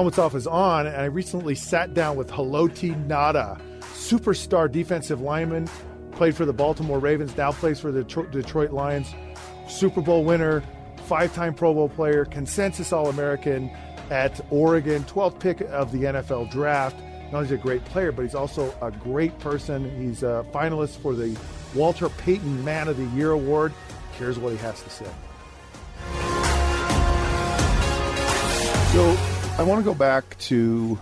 Helmets Off is on, and I recently sat down with Haloti Ngata, superstar defensive lineman, played for the Baltimore Ravens, now plays for the Detroit Lions, Super Bowl winner, five time Pro Bowl player, consensus All American at Oregon, 12th pick of the NFL draft. Not only is he a great player, but he's also a great person. He's a finalist for the Walter Payton Man of the Year Award. Here's what he has to say. So I want to go back to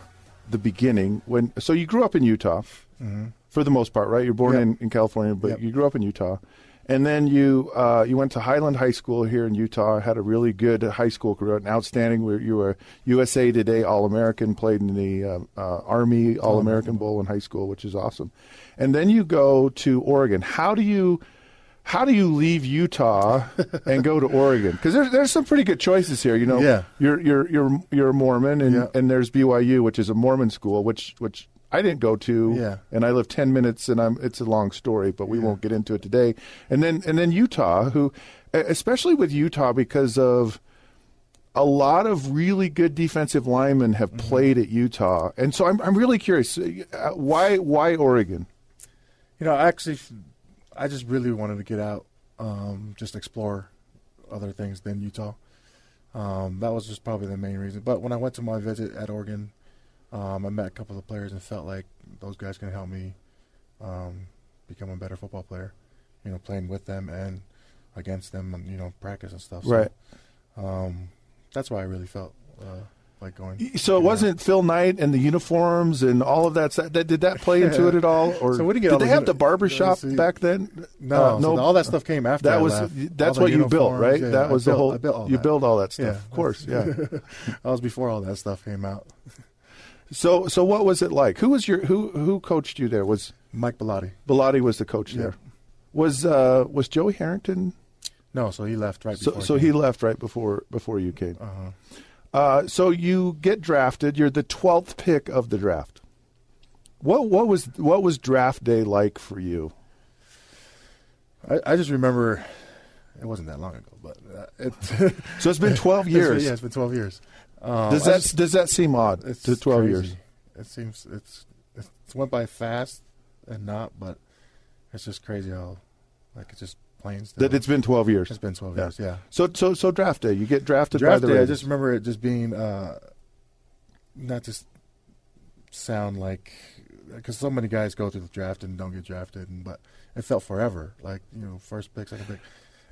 the beginning when. So you grew up in Utah, mm-hmm. for the most part, right? You're born yep. in, in California, but yep. you grew up in Utah, and then you uh, you went to Highland High School here in Utah. Had a really good high school career, an outstanding. You were USA Today All American, played in the uh, uh, Army All American Bowl in high school, which is awesome. And then you go to Oregon. How do you how do you leave Utah and go to Oregon? Because there's there's some pretty good choices here. You know, yeah. you're you're you're you're a Mormon, and, yeah. and there's BYU, which is a Mormon school, which which I didn't go to, yeah. and I live ten minutes, and I'm it's a long story, but we yeah. won't get into it today. And then and then Utah, who especially with Utah because of a lot of really good defensive linemen have mm-hmm. played at Utah, and so I'm I'm really curious uh, why why Oregon. You know, actually I just really wanted to get out, um, just explore other things than Utah. Um, that was just probably the main reason. But when I went to my visit at Oregon, um, I met a couple of players and felt like those guys can help me um, become a better football player. You know, playing with them and against them, and, you know, practice and stuff. So, right. Um, that's why I really felt. Uh, like going. So it wasn't Phil Knight and the uniforms and all of that. That, Did that play into it at all? Or so did they have the barbershop back then? No, uh, no. So all that stuff came after. That was that's what you built, right? Yeah, that was built, the whole. Built you that. built all that stuff, yeah. of course. Yeah, that was before all that stuff came out. So, so what was it like? Who was your who who coached you there? Was Mike Bellotti? Bellotti was the coach there. Was uh, was Joey Harrington? No, so he left right. So, so he left right before before you came. Uh-huh. Uh, so you get drafted. You're the twelfth pick of the draft. What what was what was draft day like for you? I, I just remember it wasn't that long ago, but uh, it, so it's been twelve years. It's, yeah, it's been twelve years. Um, does that just, does that seem odd? It's to twelve crazy. years. It seems it's it's went by fast and not, but it's just crazy how like it just planes. That it's been 12 years. It's been 12 yeah. years, yeah. So so so draft day, you get drafted draft by the day, Ravens. I just remember it just being uh, not just sound like because so many guys go through the draft and don't get drafted, and, but it felt forever. Like you know, first pick, second pick.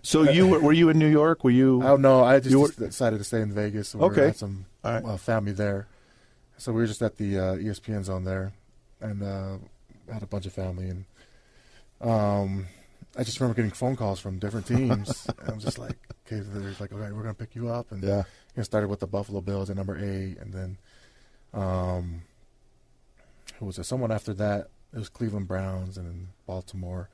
So you were, were you in New York? Were you? Oh no, I just, were, decided to stay in Vegas. So okay, we had some right. uh, family there, so we were just at the uh, ESPN zone there, and uh, had a bunch of family and. Um, I just remember getting phone calls from different teams. and I was just like, okay, there's like, okay, we're gonna pick you up, and yeah, you know, started with the Buffalo Bills at number eight, and then, um, who was it? Someone after that, it was Cleveland Browns, and then Baltimore,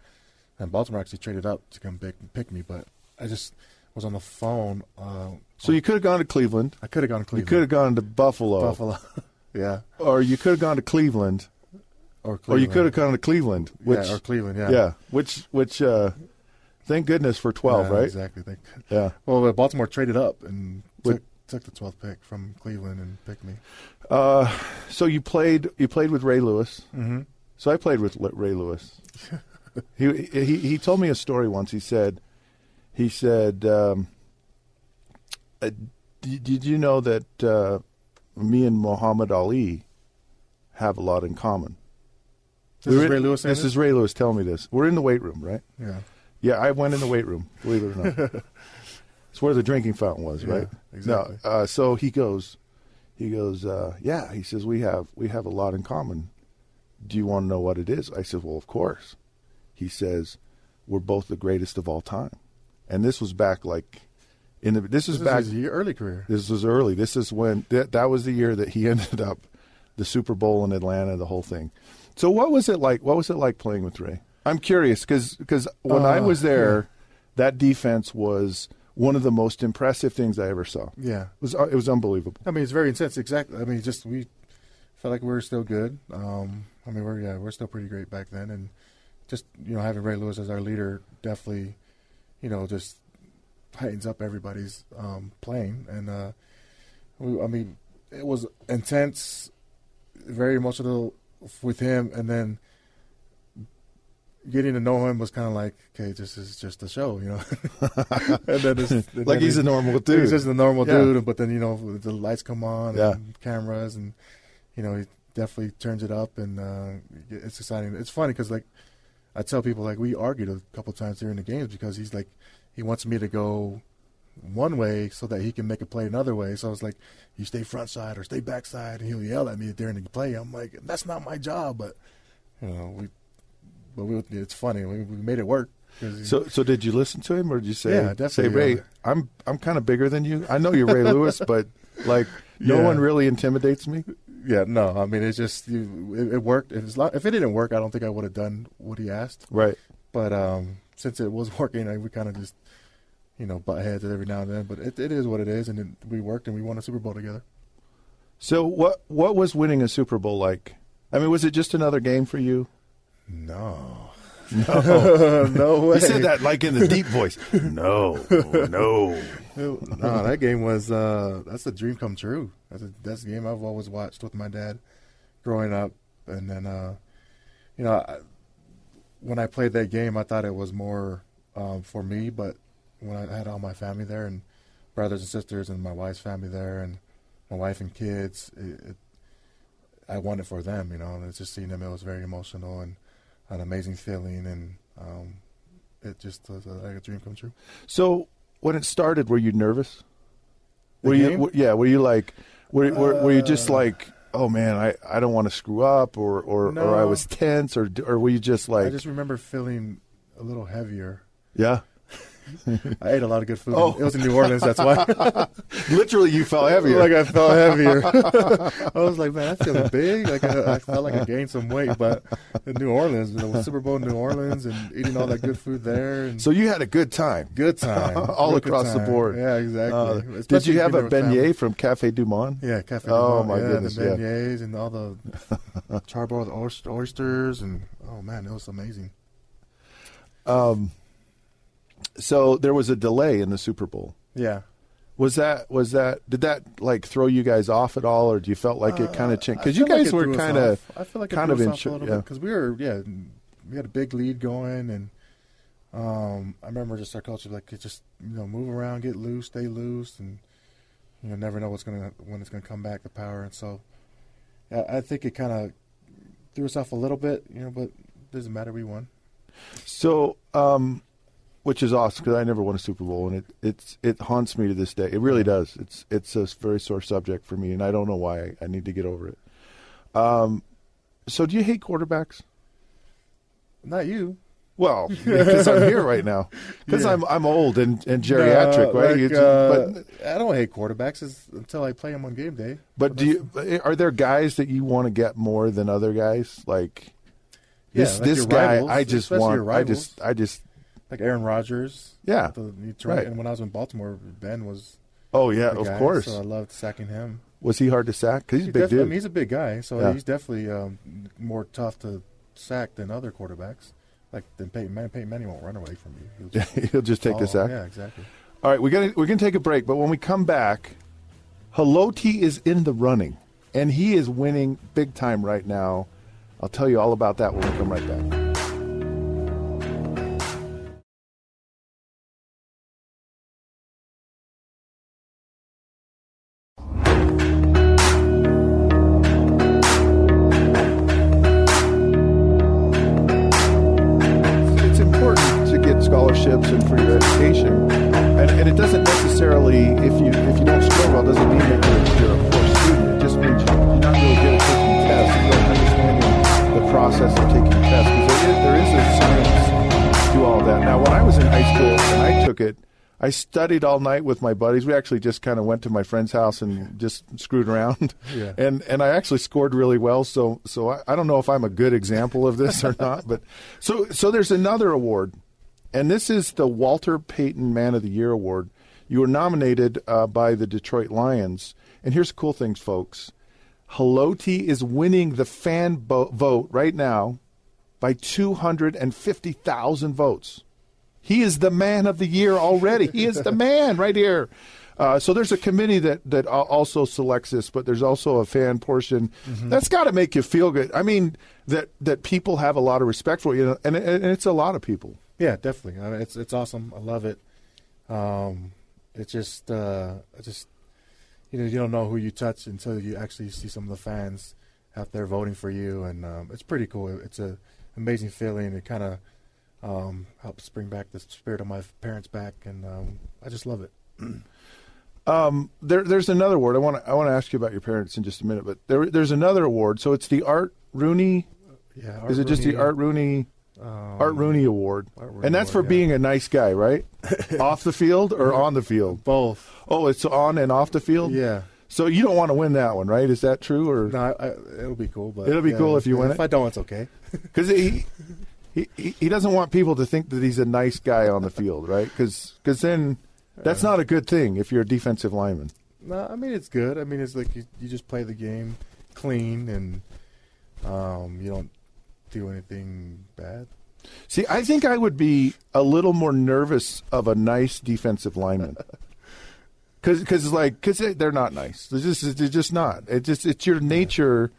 and Baltimore actually traded up to come pick pick me, but I just was on the phone. Uh, so you could have gone to Cleveland. I could have gone to Cleveland. You could have gone to Buffalo. Buffalo, yeah. Or you could have gone to Cleveland or, or you could have gone to Cleveland, which yeah, or Cleveland, yeah, yeah, which which uh, thank goodness for twelve, yeah, right? Exactly. Thank, yeah. Well, Baltimore traded up and took, took the twelfth pick from Cleveland and picked me. Uh, so you played you played with Ray Lewis. Mm-hmm. So I played with Ray Lewis. he, he he told me a story once. He said he said, um, uh, did, did you know that uh, me and Muhammad Ali have a lot in common? This is Ray Lewis. This is Ray Lewis telling me this. We're in the weight room, right? Yeah. Yeah, I went in the weight room. Believe it or not, it's where the drinking fountain was, right? Yeah, exactly. No, uh, so he goes, he goes, uh, yeah. He says we have we have a lot in common. Do you want to know what it is? I said, well, of course. He says, we're both the greatest of all time, and this was back like in the this is back this back is early career. This was early. This is when that that was the year that he ended up the Super Bowl in Atlanta, the whole thing. So what was it like? What was it like playing with Ray? I'm curious because because when uh, I was there, yeah. that defense was one of the most impressive things I ever saw. Yeah, it was it was unbelievable. I mean, it's very intense. Exactly. I mean, just we felt like we were still good. Um, I mean, we're yeah, we're still pretty great back then, and just you know having Ray Lewis as our leader definitely, you know, just heightens up everybody's um, playing. And uh, we, I mean, it was intense, very emotional with him, and then getting to know him was kind of like, okay, this is just a show, you know. and then it's, and like then he's a normal dude. He's just a normal yeah. dude, but then you know the lights come on, yeah. and cameras, and you know he definitely turns it up, and uh, it's exciting. It's funny because like I tell people like we argued a couple times during the games because he's like he wants me to go one way so that he can make a play another way. So I was like, you stay front side or stay back side, and he'll yell at me during the play. I'm like, that's not my job, but you know we but we, it's funny. We, we made it work. So, so did you listen to him, or did you say, yeah, say Ray, yeah. I'm I'm kind of bigger than you. I know you're Ray Lewis, but like no yeah. one really intimidates me. Yeah, no. I mean, it's just you, it, it, worked. If, if it didn't work, I don't think I would have done what he asked. Right. But um, since it was working, I, we kind of just you know butt heads every now and then. But it, it is what it is, and it, we worked and we won a Super Bowl together. So what what was winning a Super Bowl like? I mean, was it just another game for you? No. No, no way. He said that like in the deep voice. No, no. no, that game was uh, that's a dream come true. That's a that's a game I've always watched with my dad growing up, and then uh, you know I, when I played that game, I thought it was more um, for me, but when I had all my family there and brothers and sisters and my wife's family there and my wife and kids, it, it, I won it for them. You know, and it's just seeing them, it was very emotional and an amazing feeling, and um, it just was like a dream come true. So when it started, were you nervous? The were game? you? yeah. Were you like? Were, were, were you just uh, like? Oh man, I, I don't want to screw up, or or, no, or I was tense, or or were you just like? I just remember feeling a little heavier. Yeah. I ate a lot of good food. Oh. It was in New Orleans, that's why. Literally, you felt heavier. like I felt heavier. I was like, man, I feel big. Like I, I, felt like I gained some weight. But in New Orleans, the Super Bowl in New Orleans, and eating all that good food there. And so you had a good time. Good time, all across time. the board. Yeah, exactly. Uh, did you have a beignet from Cafe Du Monde? Yeah, Cafe. Oh Du my yeah, goodness, the beignets yeah. and all the charboiled oysters, and oh man, it was amazing. Um so there was a delay in the Super Bowl. Yeah. Was that was that did that like throw you guys off at all, or do you felt like it kind of changed? Because you guys like were kind of I feel like kind of in because we were yeah we had a big lead going and um, I remember just our culture like just you know move around, get loose, stay loose, and you know never know what's gonna when it's gonna come back the power. And so yeah, I think it kind of threw us off a little bit, you know, but it doesn't matter. We won. So um, which is awesome because I never won a Super Bowl, and it it's it haunts me to this day. It really does. It's it's a very sore subject for me, and I don't know why. I, I need to get over it. Um, so do you hate quarterbacks? Not you. Well, because I'm here right now. Because yeah. I'm I'm old and, and geriatric, no, right? Like, uh, but I don't hate quarterbacks until I play them on game day. But, but do you? Are there guys that you want to get more than other guys? Like this yeah, like this guy, rivals, I just want. I just I just like Aaron Rodgers. Yeah, the, right. And when I was in Baltimore, Ben was. Oh yeah, of guy, course. So I loved sacking him. Was he hard to sack? Because he's, a big dude. I mean, he's a big guy, so yeah. he's definitely um, more tough to sack than other quarterbacks. Like than Peyton Manning. Peyton Manning won't run away from you. He'll just, He'll just take the sack. Yeah, exactly. All right, we're gonna we're gonna take a break, but when we come back, Haloti is in the running, and he is winning big time right now. I'll tell you all about that when we come right back. I studied all night with my buddies. We actually just kind of went to my friend's house and just screwed around. Yeah. And and I actually scored really well. So so I, I don't know if I'm a good example of this or not. But so so there's another award and this is the Walter Payton Man of the Year Award. You were nominated uh, by the Detroit Lions. And here's the cool things, folks. Haloti is winning the fan bo- vote right now by 250,000 votes. He is the man of the year already. he is the man right here. Uh, so there's a committee that that also selects this, but there's also a fan portion. Mm-hmm. That's got to make you feel good. I mean that that people have a lot of respect for you, and, and it's a lot of people. Yeah, definitely. I mean, it's it's awesome. I love it. Um, it's just uh, just you know you don't know who you touch until you actually see some of the fans out there voting for you, and um, it's pretty cool. It's a amazing feeling. It kind of um, helps bring back the spirit of my parents back, and um, I just love it. Um, there, there's another award. I want to I want to ask you about your parents in just a minute, but there, there's another award. So it's the Art Rooney. Yeah. Art Is it just the Art Rooney? Um, Art Rooney Award, Art Rooney and that's Award, for yeah. being a nice guy, right? off the field or on the field? Both. Oh, it's on and off the field. Yeah. So you don't want to win that one, right? Is that true? Or no, I, it'll be cool, but it'll be yeah, cool if you win if it. If I don't, it's okay. Because he, he doesn't want people to think that he's a nice guy on the field, right? Because then that's not a good thing if you're a defensive lineman. No, I mean it's good. I mean it's like you, you just play the game clean and um, you don't do anything bad. See, I think I would be a little more nervous of a nice defensive lineman. Cause, cause like, cause they're not nice. They're just, they're just not. It's just, it's your nature.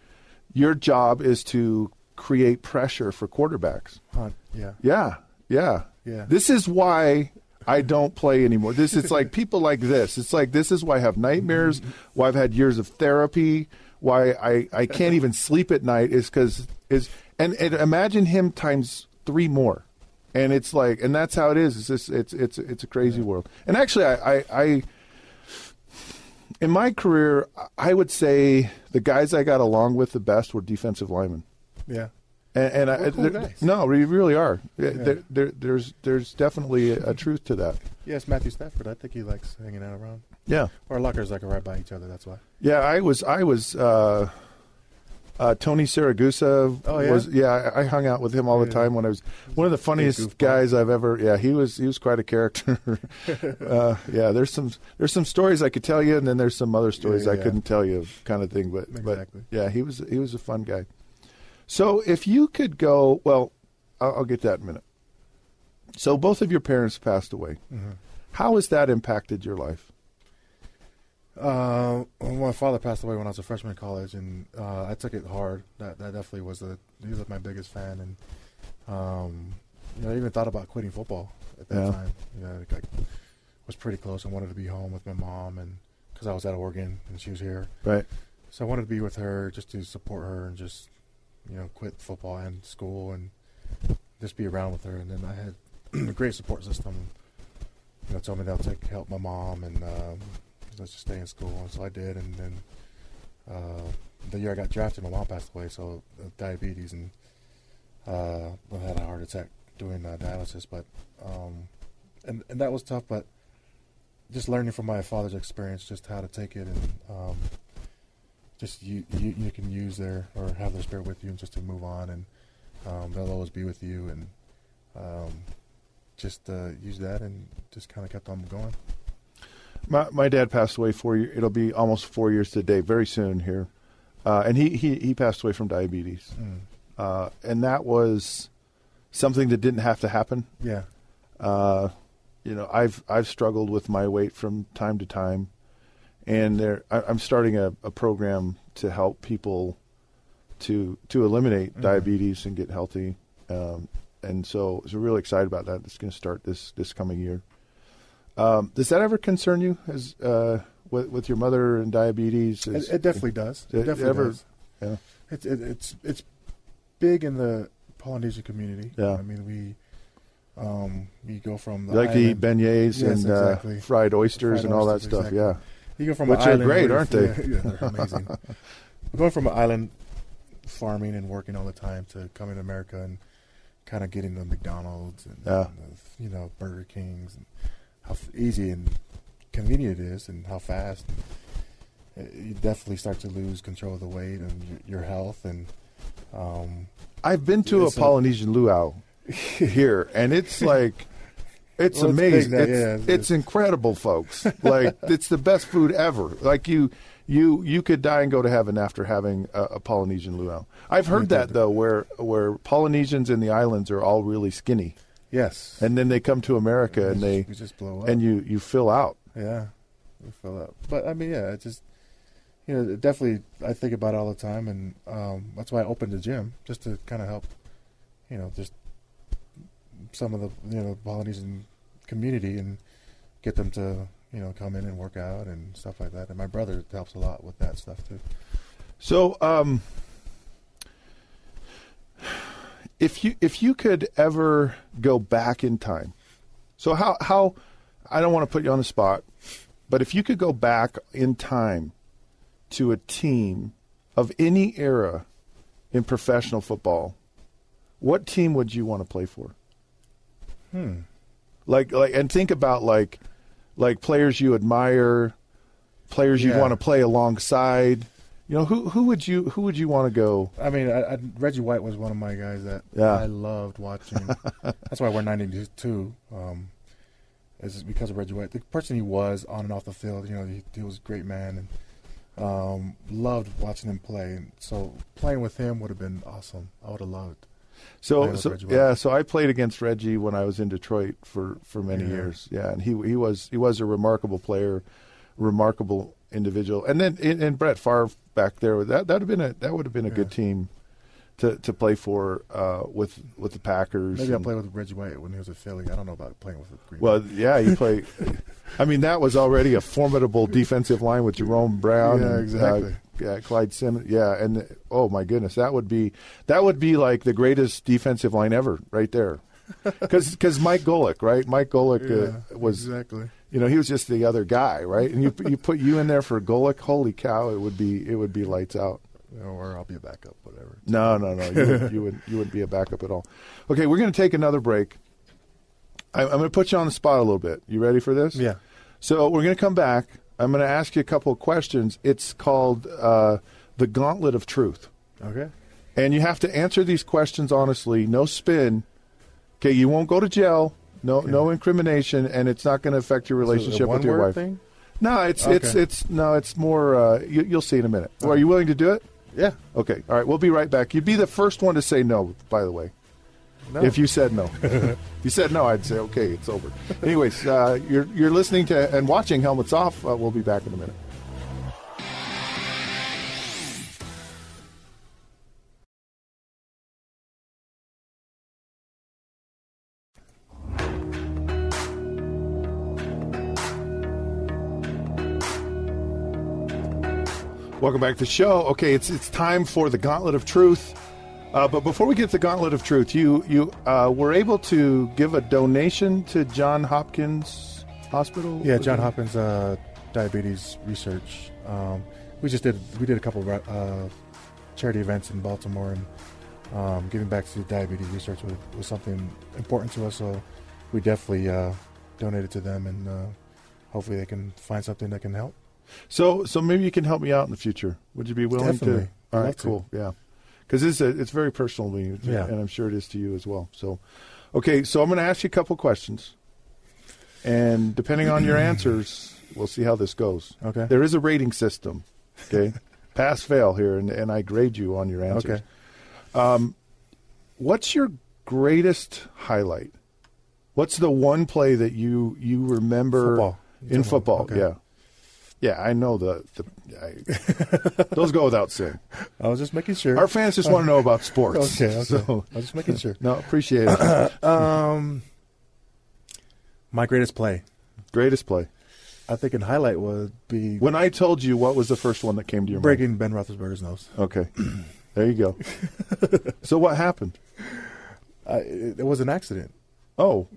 Your job is to create pressure for quarterbacks. Huh, yeah. Yeah. Yeah. Yeah. This is why I don't play anymore. This it's like people like this. It's like this is why I have nightmares, mm-hmm. why I've had years of therapy, why I, I can't even sleep at night is because is and, and imagine him times three more, and it's like and that's how it is. It's just, it's it's it's a crazy yeah. world. And actually, I, I, I in my career, I would say the guys I got along with the best were defensive linemen. Yeah. And, and I, cool no, we really are. Yeah. There, there, there's there's definitely a, a, truth to that. Yes, Matthew Stafford. I think he likes hanging out around. Yeah, our lockers like are right by each other. That's why. Yeah, I was I was uh, uh, Tony Siragusa Oh yeah, was, yeah. I, I hung out with him all the time when I was one of the funniest guys I've ever. Yeah, he was he was quite a character. uh, yeah, there's some there's some stories I could tell you, and then there's some other stories yeah. I couldn't tell you, kind of thing. But exactly. but yeah, he was he was a fun guy. So if you could go, well, I'll, I'll get that in a minute. So both of your parents passed away. Mm-hmm. How has that impacted your life? Uh, well, my father passed away when I was a freshman in college, and uh, I took it hard. That that definitely was a he was my biggest fan, and um, you know, I even thought about quitting football at that yeah. time. You know, like, was pretty close. I wanted to be home with my mom, and because I was at Oregon and she was here, right. So I wanted to be with her just to support her and just you know, quit football and school and just be around with her. And then I had a great support system. You know, told me they'll take help my mom and um, let's just stay in school. And so I did. And then uh, the year I got drafted, my mom passed away, so uh, diabetes and uh, I had a heart attack doing uh, dialysis. But um, and and that was tough. But just learning from my father's experience, just how to take it and um, just you, you, you can use their or have their spirit with you and just to move on and um, they'll always be with you and um, just uh, use that and just kind of kept on going. My my dad passed away four. Year, it'll be almost four years today, very soon here, uh, and he, he he passed away from diabetes, mm. uh, and that was something that didn't have to happen. Yeah. Uh, you know, I've I've struggled with my weight from time to time and there I, am starting a, a, program to help people to to eliminate mm-hmm. diabetes and get healthy. Um, and so, so really excited about that. It's going to start this this coming year. Um, does that ever concern you as uh, with, with your mother and diabetes? Is, it, it, definitely does. It, it definitely ever, does. Yeah. It's it, it's it's big in the Polynesian community. Yeah. I mean we. Um, we go from the you like island. to eat beignets yes, and uh, fried oysters fried and all oysters, that stuff. Exactly. Yeah, you go from which are great, aren't they? Yeah, they're amazing. going from an island farming and working all the time to coming to America and kind of getting the McDonald's and, yeah. and the, you know Burger Kings and how easy and convenient it is and how fast. You definitely start to lose control of the weight and your, your health and. Um, I've been to a Polynesian luau here, and it's like it's well, amazing. It's, yeah, it's, it's, incredible, folks. like it's the best food ever. Like you, you, you could die and go to heaven after having a, a Polynesian luau. I've heard that though, where where Polynesians in the islands are all really skinny. Yes. And then they come to America and, they just blow up. and you you fill out. Yeah. You fill up. But I mean, yeah, it just you know, definitely I think about it all the time, and um, that's why I opened the gym just to kind of help, you know, just some of the you know Polynesian community and get them to you know come in and work out and stuff like that. And my brother helps a lot with that stuff too. So, um, if you if you could ever go back in time, so how how I don't want to put you on the spot, but if you could go back in time to a team of any era in professional football, what team would you want to play for? Hmm. Like like and think about like like players you admire, players you want to play alongside. You know who who would you who would you want to go? I mean, I, I, Reggie White was one of my guys that Yeah. I loved watching. That's why I wear 92. Um, is because of Reggie White, the person he was on and off the field. You know, he, he was a great man, and um, loved watching him play. And so playing with him would have been awesome. I would have loved. So, so yeah, so I played against Reggie when I was in Detroit for, for many Yeah. years. Yeah, and he he was he was a remarkable player, remarkable individual. And then and, and Brett Favre back there that that would have been a that would have been a good team to to play for uh, with with the Packers. Maybe I played with Reggie White when he was a Philly. I don't know about playing with the Green. Well, Bay. yeah, you play. I mean, that was already a formidable defensive line with Jerome Brown. Yeah, and, exactly. Uh, yeah, Clyde Simmons. Yeah, and oh my goodness, that would be that would be like the greatest defensive line ever, right there. Because Mike Golic, right? Mike Golic uh, was exactly. you know he was just the other guy, right? And you you put you in there for Golic, holy cow, it would be it would be lights out. Or I'll be a backup, whatever. No, no, no. You, would, you would you wouldn't be a backup at all. Okay, we're going to take another break. I, I'm going to put you on the spot a little bit. You ready for this? Yeah. So we're going to come back. I'm going to ask you a couple of questions. It's called uh, the Gauntlet of Truth, Okay. and you have to answer these questions honestly. No spin. Okay, you won't go to jail. No, no incrimination, and it's not going to affect your relationship with your wife. Thing? No, it's it's Okay. it's no, it's more. Uh, you, you'll see in a minute. Are you willing to do it? Yeah. Okay. All right. We'll be right back. You'd be the first one to say no, by the way. No. If you said no. if you said no, I'd say, okay, it's over. Anyways, uh, you're, you're listening to and watching Helmets Off. Uh, we'll be back in a minute. Welcome back to the show. Okay, it's it's time for the Gauntlet of Truth. Uh, but before we get to the Gauntlet of Truth, you you uh, were able to give a donation to John Hopkins Hospital. Yeah, John Hopkins uh, diabetes research. Um, we just did we did a couple of uh, charity events in Baltimore, and um, giving back to diabetes research was, was something important to us. So we definitely uh, donated to them, and uh, hopefully they can find something that can help. So so maybe you can help me out in the future. Would you be willing Definitely. to? All right, love to. cool. Yeah, because it's a, it's very personal to me, Yeah. and I'm sure it is to you as well. So, okay, so I'm going to ask you a couple questions, and depending on your answers, we'll see how this goes. Okay. There is a rating system. Okay, pass fail here, and, and I grade you on your answers. Okay. um, What's your greatest highlight? What's the one play that you you remember Football. in You're talking about- football? okay. Yeah, yeah, I know the the I, those go without saying. I was just making sure. Our fans just want to know about sports. okay. Okay. So, I was just making sure. no, appreciate it. Um, my greatest play. Greatest play. I think in highlight would be When I told you, what was the first one that came to your mind? breaking Ben Roethlisberger's nose. Okay, there you go. so what happened? I, it, it was an accident. Oh,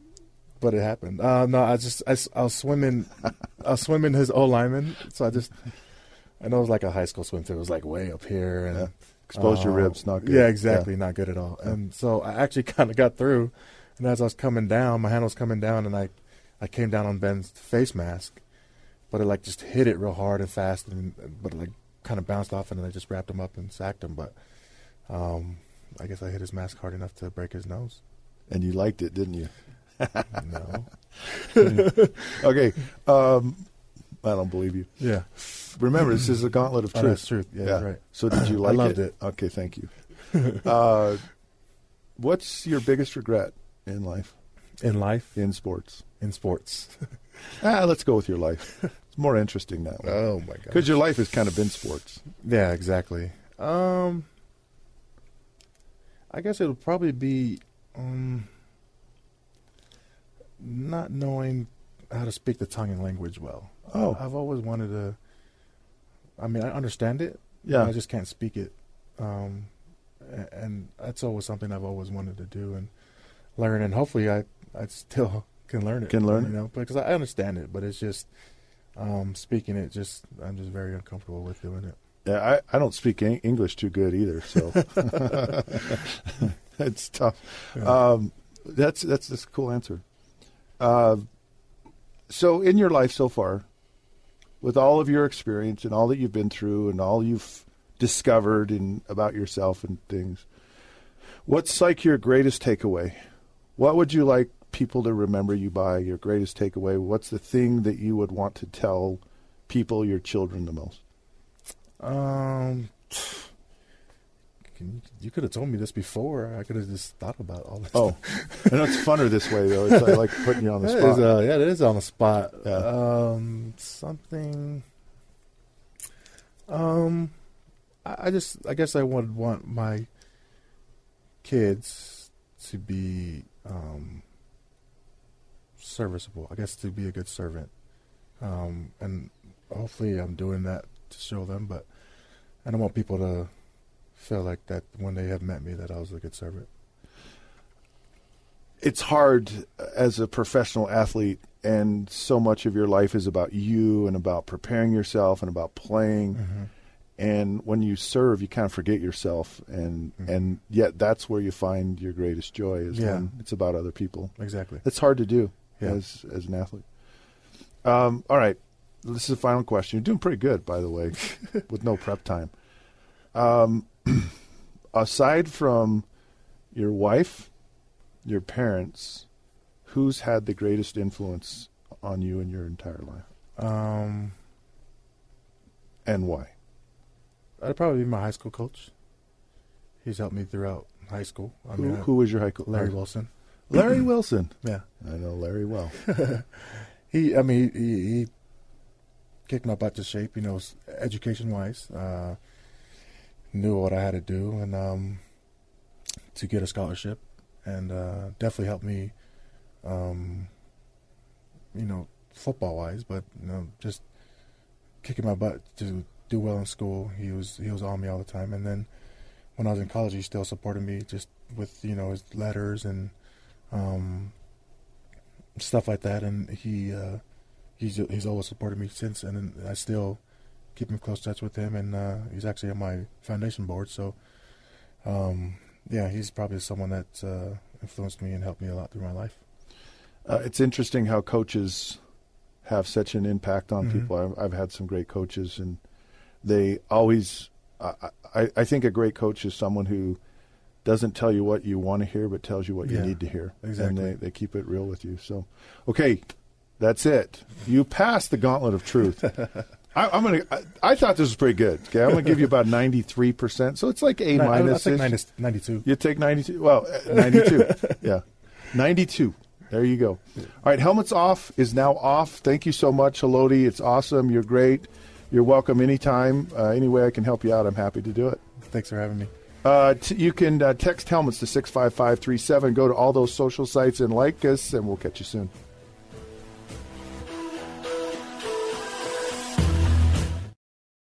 but it happened. Uh, no, I just I, I was swimming, I was swimming his O lineman. So I just, I know it was like a high school swim. It was like way up here and Yeah. exposed your uh, ribs. Not good. Yeah, exactly, not good at all. And so I actually kind of got through. And as I was coming down, my hand was coming down, and I, I came down on Ben's face mask, but it like just hit it real hard and fast, and but it like kind of bounced off, and then I just wrapped him up and sacked him. But, um, I guess I hit his mask hard enough to break his nose. And you liked it, didn't you? No. Okay. Um, I don't believe you. Yeah. Remember, this is a gauntlet of Oh, truth. that's truth. Yeah, that's right. So did you like I like loved it. Okay, thank you. uh, what's your biggest regret in life, In life, in sports? in sports. ah, let's go with your life. It's more interesting that way. Oh my god! Because your life has kind of been sports. Yeah, exactly. Um, I guess it would probably be um, not knowing how to speak the Tongan language well. Oh. I've always wanted to. I mean, I understand it. Yeah. I just can't speak it. Um, and that's always something I've always wanted to do and learn. And hopefully, I I still can learn it. Can learn you know, because I understand it, but it's just um, speaking it. Just I'm just very uncomfortable with doing it. Yeah, I, I don't speak Eng- English too good either, so it's tough. Um, that's that's that's a cool answer. Uh, so, in your life so far, with all of your experience and all that you've been through and all you've discovered and about yourself and things, what's like your greatest takeaway? What would you like people to remember you by? Your greatest takeaway? What's the thing that you would want to tell people, your children, the most? Um, can you, you could have told me this before. I could have just thought about all this. Oh, I know it's funner this way though. It's, like putting you on the That spot. is, uh, yeah, it is on the spot. Yeah. Um, something. Um, I, I just, I guess I would want my kids to be um serviceable. I guess to be a good servant. Um, and hopefully I'm doing that to show them. But I don't want people to feel like that when they have met me that I was a good servant. it's hard as a professional athlete, and so much of your life is about you and about preparing yourself and about playing. And when you serve, you kind of forget yourself, and Mhm. and yet that's where you find your greatest joy is Yeah. when it's about other people. Exactly. It's hard to do Yeah. as as an athlete. Um, all right, this is the final question. You're doing pretty good, by the way, with no prep time. Um, aside from your wife, your parents, who's had the greatest influence on you in your entire life, Um, and why? I'd probably be my high school coach. He's helped me throughout high school. I who, mean, who was your high school? Coach? Larry Wilson. Larry Wilson. Yeah, I know Larry well. he. I mean, he, he kicked my butt to shape. You know, education wise, uh, knew what I had to do, and um, to get a scholarship, and uh, definitely helped me. Um, you know, football wise, but you know, just kicking my butt to do well in school. He was he was on me all the time, and then when I was in college, he still supported me just with you know his letters and um, stuff like that. And he uh, he's he's always supported me since, and I still keep in close touch with him. And uh, he's actually on my foundation board, so um, yeah, he's probably someone that uh, influenced me and helped me a lot through my life. Uh, it's interesting how coaches have such an impact on Mhm. people. I've, I've had some great coaches, and they always. I, I, I think a great coach is someone who doesn't tell you what you want to hear, but tells you what you Yeah, need to hear, exactly. and they, they keep it real with you. So, okay, that's it. You passed the gauntlet of truth. I, I'm gonna. I, I thought this was pretty good. Okay, I'm gonna give you about 93 percent. So it's like A minus. think 90, 92. You take 92. Well, uh, 92. yeah. 92. There you go. All right, helmets off is now off. Thank you so much, Haloti. It's awesome. You're great. You're welcome anytime. Uh, any way I can help you out, I'm happy to do it. Thanks for having me. Uh, t- you can uh, text helmets to 65537. Go to all those social sites and like us, and we'll catch you soon.